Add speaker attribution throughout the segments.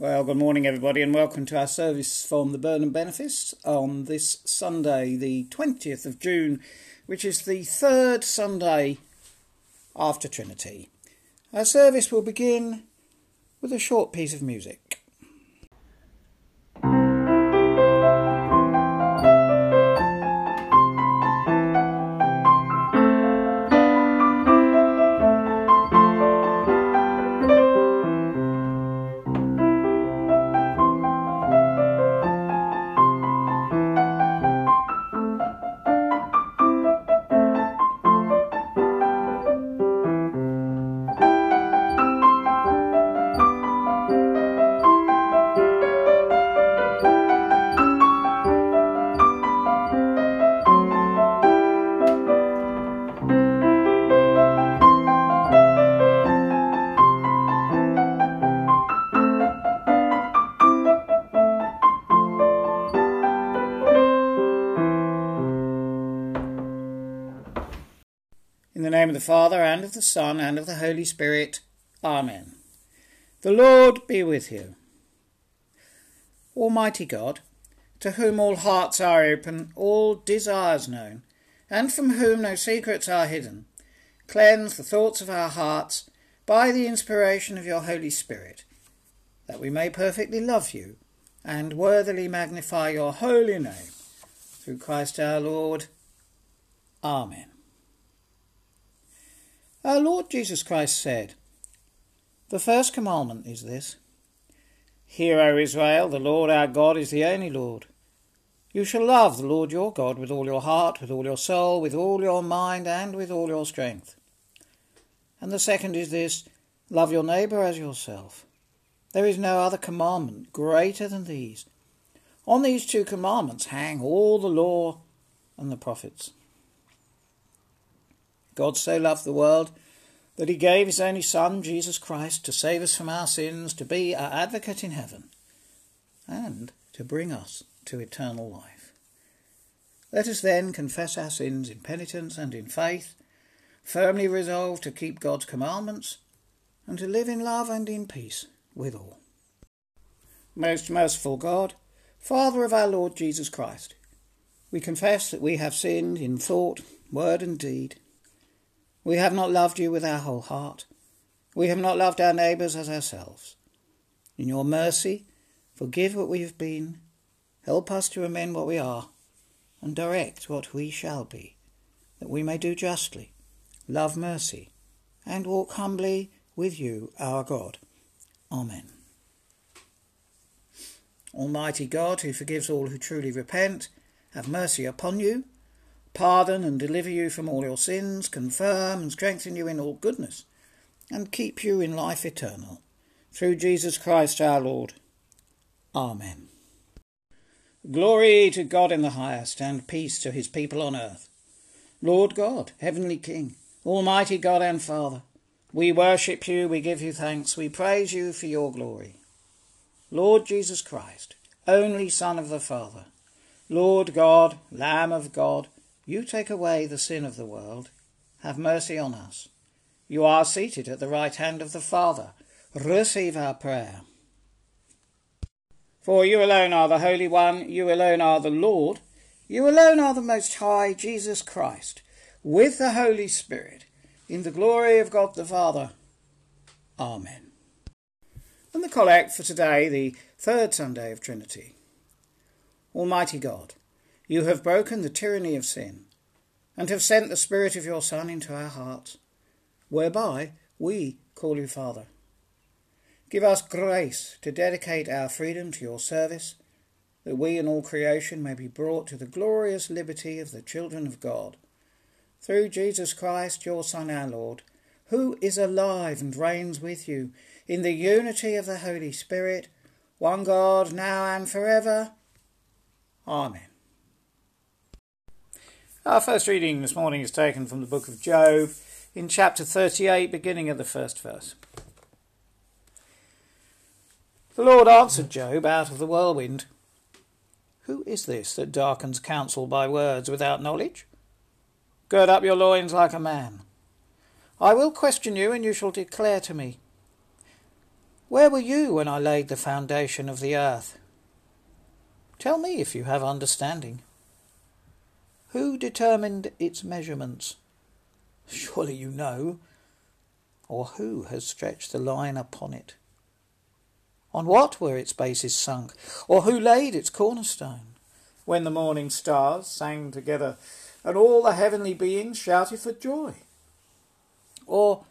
Speaker 1: Well, good morning, everybody, and welcome to our service from the Burnham Benefice on this Sunday, the 20th of June, which is the third Sunday after Trinity. Our service will begin with a short piece of music. Name of the Father, and of the Son, and of the Holy Spirit. Amen. The Lord be with you. Almighty God, to whom all hearts are open, all desires known, and from whom no secrets are hidden, cleanse the thoughts of our hearts by the inspiration of your Holy Spirit, that we may perfectly love you and worthily magnify your holy name. Through Christ our Lord. Amen. Our Lord Jesus Christ said, The first commandment is this Hear, O Israel, the Lord our God is the only Lord. You shall love the Lord your God with all your heart, with all your soul, with all your mind, and with all your strength. And the second is this Love your neighbour as yourself. There is no other commandment greater than these. On these two commandments hang all the law and the prophets. God so loved the world that he gave his only Son, Jesus Christ, to save us from our sins, to be our advocate in heaven, and to bring us to eternal life. Let us then confess our sins in penitence and in faith, firmly resolve to keep God's commandments, and to live in love and in peace with all. Most merciful God, Father of our Lord Jesus Christ, we confess that we have sinned in thought, word, and deed we have not loved you with our whole heart. We have not loved our neighbours as ourselves. In your mercy, forgive what we have been, help us to amend what we are, and direct what we shall be, that we may do justly, love mercy, and walk humbly with you, our God. Amen. Almighty God, who forgives all who truly repent, have mercy upon you pardon and deliver you from all your sins, confirm and strengthen you in all goodness, and keep you in life eternal. Through Jesus Christ our Lord. Amen. Glory to God in the highest, and peace to his people on earth. Lord God, Heavenly King, Almighty God and Father, we worship you, we give you thanks, we praise you for your glory. Lord Jesus Christ, only Son of the Father, Lord God, Lamb of God, you take away the sin of the world. Have mercy on us. You are seated at the right hand of the Father. Receive our prayer. For you alone are the Holy One, you alone are the Lord, you alone are the Most High, Jesus Christ, with the Holy Spirit, in the glory of God the Father. Amen. And the collect for today, the third Sunday of Trinity. Almighty God, you have broken the tyranny of sin, and have sent the Spirit of your Son into our hearts, whereby we call you Father. Give us grace to dedicate our freedom to your service, that we and all creation may be brought to the glorious liberty of the children of God. Through Jesus Christ, your Son, our Lord, who is alive and reigns with you in the unity of the Holy Spirit, one God, now and forever. Amen. Our first reading this morning is taken from the book of Job in chapter 38, beginning of the first verse. The Lord answered Job out of the whirlwind Who is this that darkens counsel by words without knowledge? Gird up your loins like a man. I will question you, and you shall declare to me. Where were you when I laid the foundation of the earth? Tell me if you have understanding. Who determined its measurements? Surely you know. Or who has stretched the line upon it? On what were its bases sunk? Or who laid its cornerstone? When the morning stars sang together, and all the heavenly beings shouted for joy? Or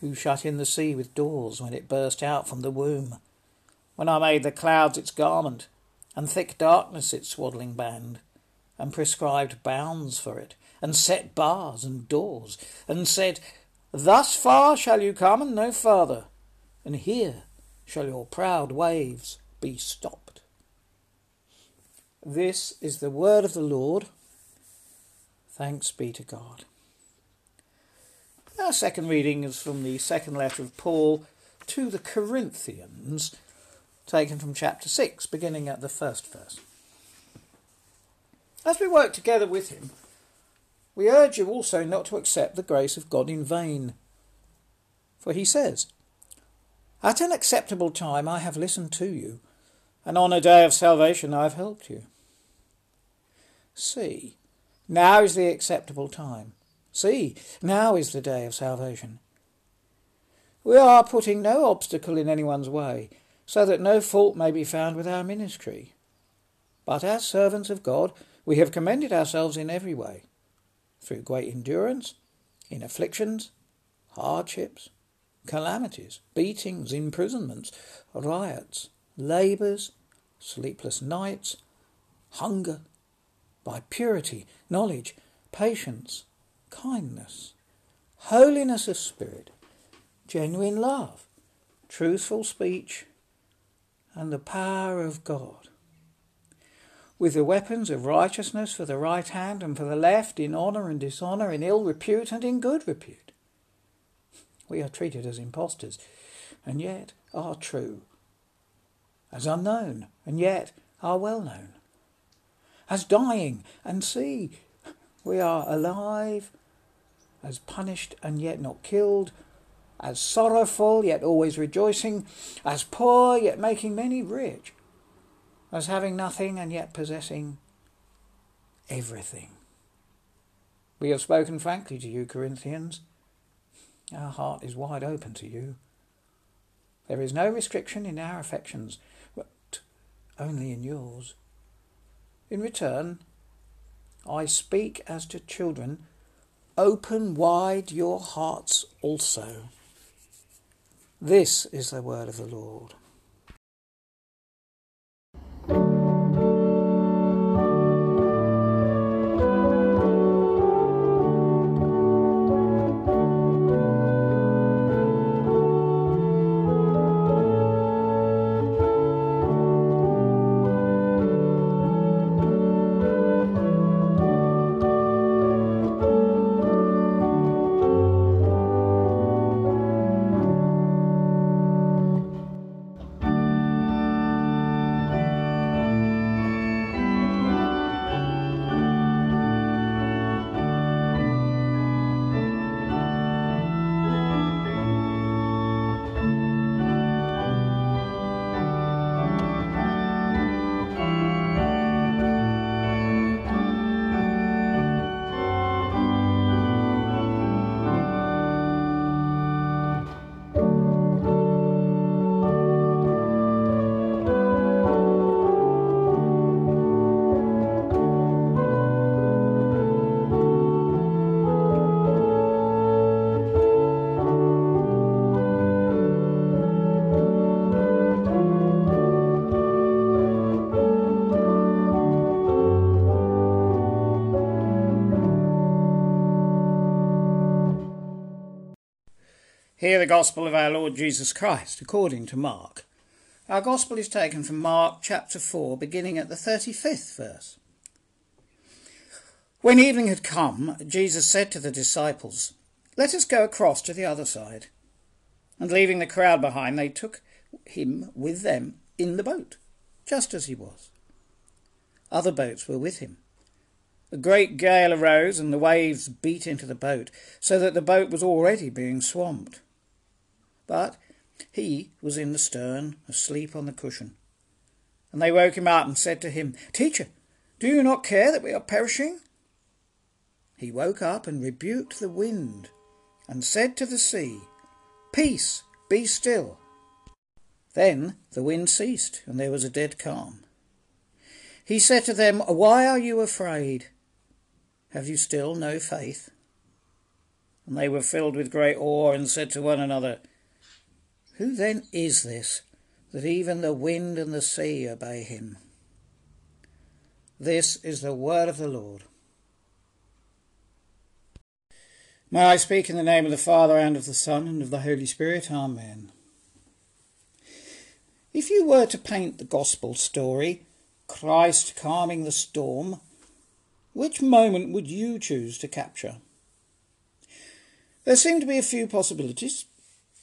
Speaker 1: who shut in the sea with doors when it burst out from the womb? When I made the clouds its garment, and thick darkness its swaddling band, and prescribed bounds for it, and set bars and doors, and said, Thus far shall you come and no farther, and here shall your proud waves be stopped. This is the word of the Lord. Thanks be to God. Our second reading is from the second letter of Paul to the Corinthians, taken from chapter 6, beginning at the first verse. As we work together with him, we urge you also not to accept the grace of God in vain. For he says, At an acceptable time I have listened to you, and on a day of salvation I have helped you. See, now is the acceptable time. See, now is the day of salvation. We are putting no obstacle in anyone's way, so that no fault may be found with our ministry. But as servants of God, we have commended ourselves in every way, through great endurance, in afflictions, hardships, calamities, beatings, imprisonments, riots, labours, sleepless nights, hunger, by purity, knowledge, patience, kindness, holiness of spirit, genuine love, truthful speech, and the power of God with the weapons of righteousness for the right hand and for the left, in honour and dishonour, in ill repute and in good repute. We are treated as impostors, and yet are true, as unknown, and yet are well known, as dying, and see, we are alive, as punished and yet not killed, as sorrowful yet always rejoicing, as poor yet making many rich as having nothing and yet possessing everything. We have spoken frankly to you, Corinthians. Our heart is wide open to you. There is no restriction in our affections, but only in yours. In return, I speak as to children. Open wide your hearts also. This is the word of the Lord. Hear the gospel of our Lord Jesus Christ according to Mark. Our gospel is taken from Mark chapter 4, beginning at the 35th verse. When evening had come, Jesus said to the disciples, Let us go across to the other side. And leaving the crowd behind, they took him with them in the boat, just as he was. Other boats were with him. A great gale arose, and the waves beat into the boat, so that the boat was already being swamped. But He was in the stern, asleep on the cushion. And they woke him up and said to him, Teacher, do you not care that we are perishing? He woke up and rebuked the wind and said to the sea, Peace, be still. Then the wind ceased and there was a dead calm. He said to them, Why are you afraid? Have you still no faith? And they were filled with great awe and said to one another, Who then is this that even the wind and the sea obey him? This is the word of the Lord. May I speak in the name of the Father and of the Son and of the Holy Spirit. Amen. If you were to paint the Gospel story, Christ calming the storm, which moment would you choose to capture? There seem to be a few possibilities.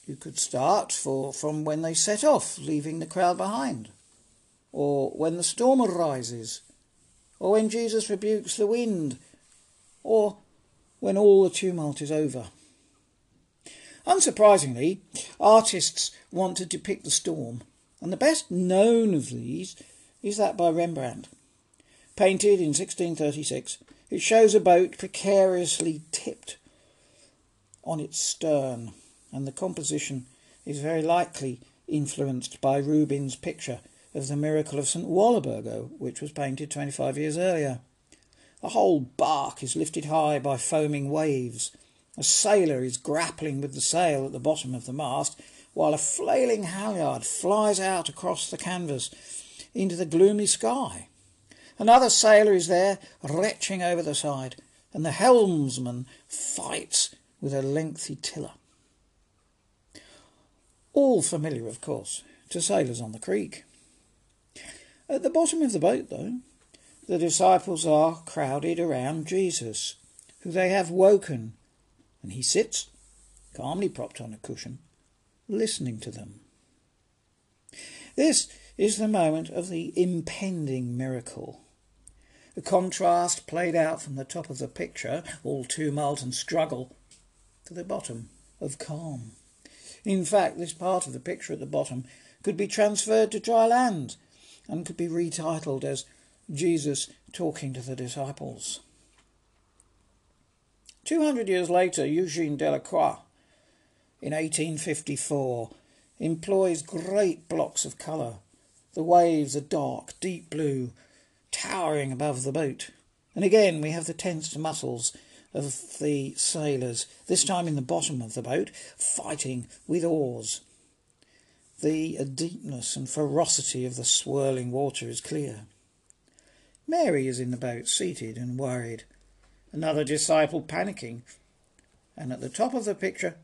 Speaker 1: You could start for, from when they set off, leaving the crowd behind, or when the storm arises, or when Jesus rebukes the wind, or when all the tumult is over. Unsurprisingly, artists want to depict the storm, and the best known of these is that by Rembrandt. Painted in 1636, it shows a boat precariously tipped on its stern, and the composition is very likely influenced by Rubens' picture of the miracle of St. Walburga, which was painted 25 years earlier. The whole bark is lifted high by foaming waves. A sailor is grappling with the sail at the bottom of the mast, while a flailing halyard flies out across the canvas into the gloomy sky. Another sailor is there, retching over the side, and the helmsman fights with a lengthy tiller. All familiar, of course, to sailors on the creek. At the bottom of the boat, though, the disciples are crowded around Jesus, who they have woken, and he sits, calmly propped on a cushion, listening to them. This is the moment of the impending miracle. The contrast played out from the top of the picture, all tumult and struggle, to the bottom of calm. In fact, this part of the picture at the bottom could be transferred to dry land and could be retitled as Jesus talking to the disciples. Two hundred years later, Eugene Delacroix, in 1854, employs great blocks of colour. The waves are dark, deep blue, towering above the boat. And again we have the tensed muscles of the sailors, this time in the bottom of the boat, fighting with oars. The deepness and ferocity of the swirling water is clear. Mary is in the boat, seated and worried. Another disciple panicking. And at the top of the picture,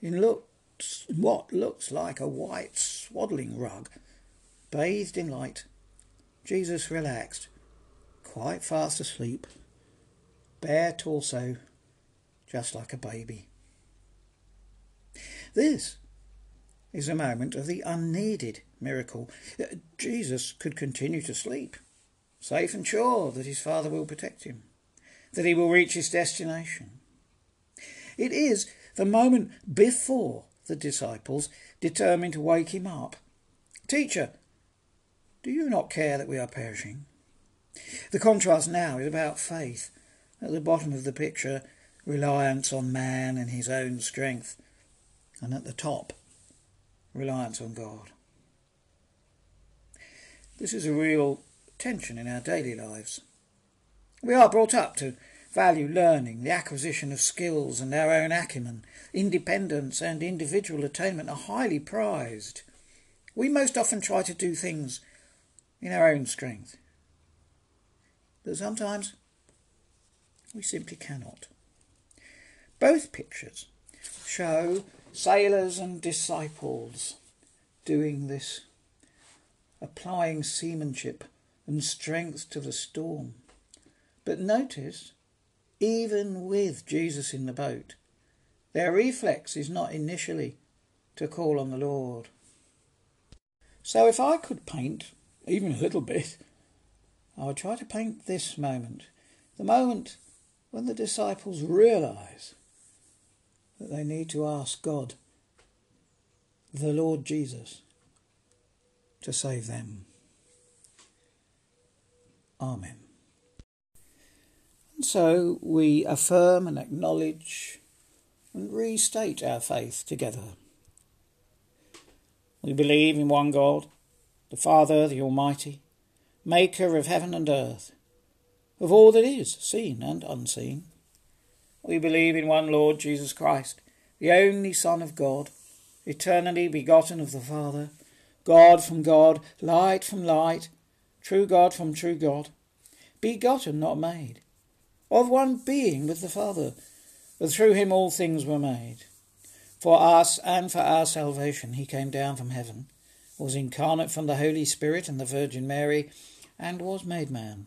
Speaker 1: in looks, what looks like a white swaddling rug, bathed in light, Jesus relaxed, quite fast asleep bare torso, just like a baby. This is a moment of the unneeded miracle. Uh, Jesus could continue to sleep, safe and sure that his Father will protect him, that he will reach his destination. It is the moment before the disciples determine to wake him up. Teacher, do you not care that we are perishing? The contrast now is about faith. At the bottom of the picture, reliance on man and his own strength. And at the top, reliance on God. This is a real tension in our daily lives. We are brought up to value learning, the acquisition of skills and our own acumen. Independence and individual attainment are highly prized. We most often try to do things in our own strength. But sometimes we simply cannot. Both pictures show sailors and disciples doing this, applying seamanship and strength to the storm. But notice, even with Jesus in the boat, their reflex is not initially to call on the Lord. So if I could paint even a little bit, I would try to paint this moment, the moment when the disciples realize that they need to ask God, the Lord Jesus to save them. Amen. And so we affirm and acknowledge and restate our faith together. We believe in one God, the Father, the Almighty, maker of heaven and earth, of all that is, seen and unseen. We believe in one Lord Jesus Christ, the only Son of God, eternally begotten of the Father, God from God, light from light, true God from true God, begotten, not made, of one being with the Father, but through him all things were made. For us and for our salvation he came down from heaven, was incarnate from the Holy Spirit and the Virgin Mary, and was made man.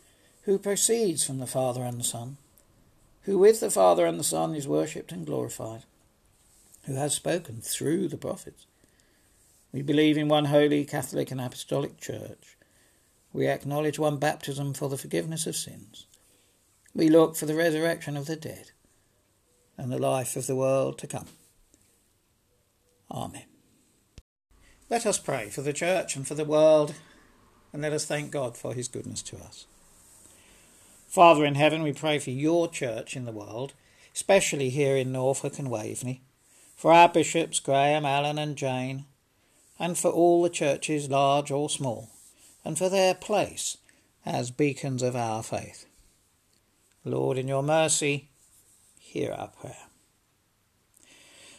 Speaker 1: who proceeds from the Father and the Son, who with the Father and the Son is worshipped and glorified, who has spoken through the prophets. We believe in one holy, Catholic, and Apostolic Church. We acknowledge one baptism for the forgiveness of sins. We look for the resurrection of the dead and the life of the world to come. Amen. Let us pray for the Church and for the world, and let us thank God for his goodness to us. Father in heaven, we pray for your church in the world, especially here in Norfolk and Waveney, for our bishops, Graham, Allen, and Jane, and for all the churches, large or small, and for their place as beacons of our faith. Lord, in your mercy, hear our prayer.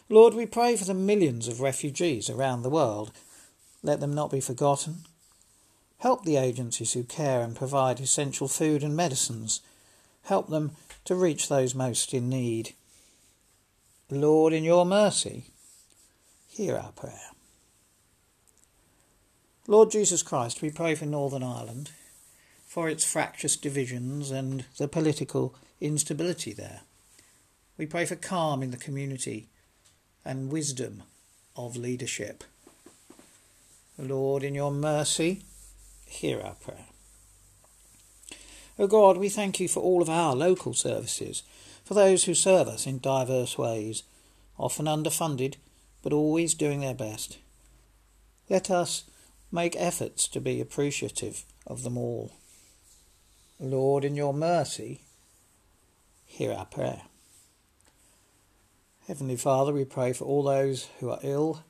Speaker 1: Lord, we pray for the millions of refugees around the world. Let them not be forgotten Help the agencies who care and provide essential food and medicines. Help them to reach those most in need. Lord, in your mercy, hear our prayer. Lord Jesus Christ, we pray for Northern Ireland, for its fractious divisions and the political instability there. We pray for calm in the community and wisdom of leadership. Lord, in your mercy, hear our prayer. O God, we thank you for all of our local services, for those who serve us in diverse ways, often underfunded, but always doing their best. Let us make efforts to be appreciative of them all. Lord, in your mercy, hear our prayer. Heavenly Father, we pray for all those who are ill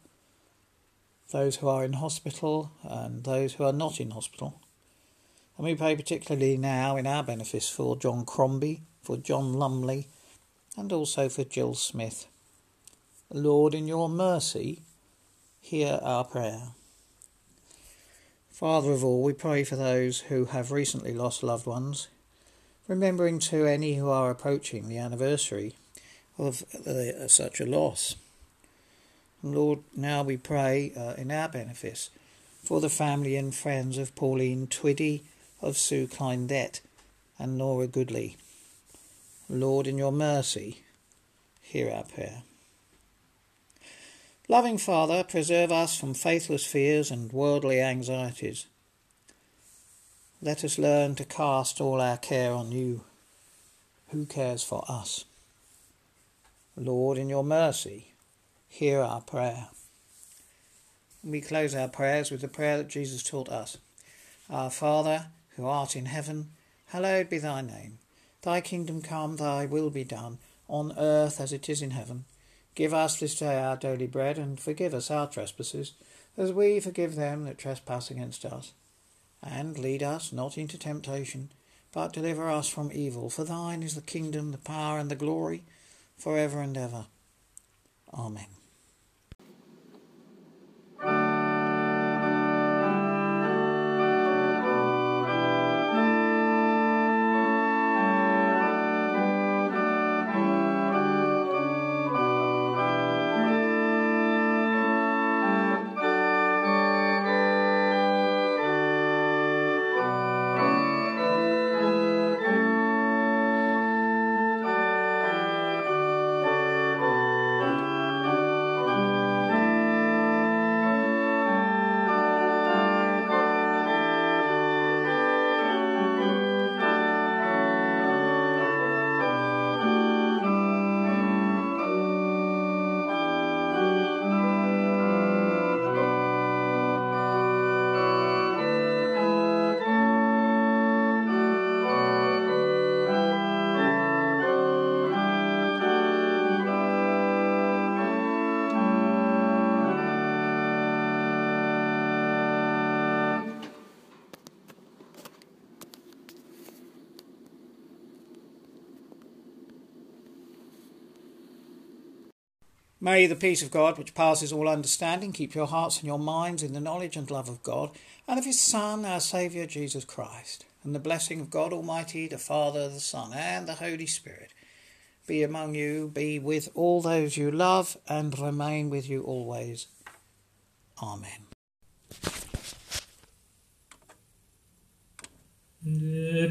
Speaker 1: those who are in hospital and those who are not in hospital. And we pray particularly now in our benefice for John Crombie, for John Lumley, and also for Jill Smith. Lord, in your mercy, hear our prayer. Father of all, we pray for those who have recently lost loved ones, remembering to any who are approaching the anniversary of such a loss. Lord, now we pray uh, in our benefice for the family and friends of Pauline Twiddy, of Sue Kleindet, and Nora Goodley. Lord, in your mercy, hear our prayer. Loving Father, preserve us from faithless fears and worldly anxieties. Let us learn to cast all our care on you, who cares for us. Lord, in your mercy, hear our prayer. We close our prayers with the prayer that Jesus taught us Our Father, who art in heaven, hallowed be thy name. Thy kingdom come, thy will be done, on earth as it is in heaven. Give us this day our daily bread, and forgive us our trespasses, as we forgive them that trespass against us. And lead us not into temptation, but deliver us from evil. For thine is the kingdom, the power, and the glory, for ever and ever. Amen. May the peace of God, which passes all understanding, keep your hearts and your minds in the knowledge and love of God and of his Son, our Saviour Jesus Christ. And the blessing of God Almighty, the Father, the Son, and the Holy Spirit be among you, be with all those you love, and remain with you always. Amen. De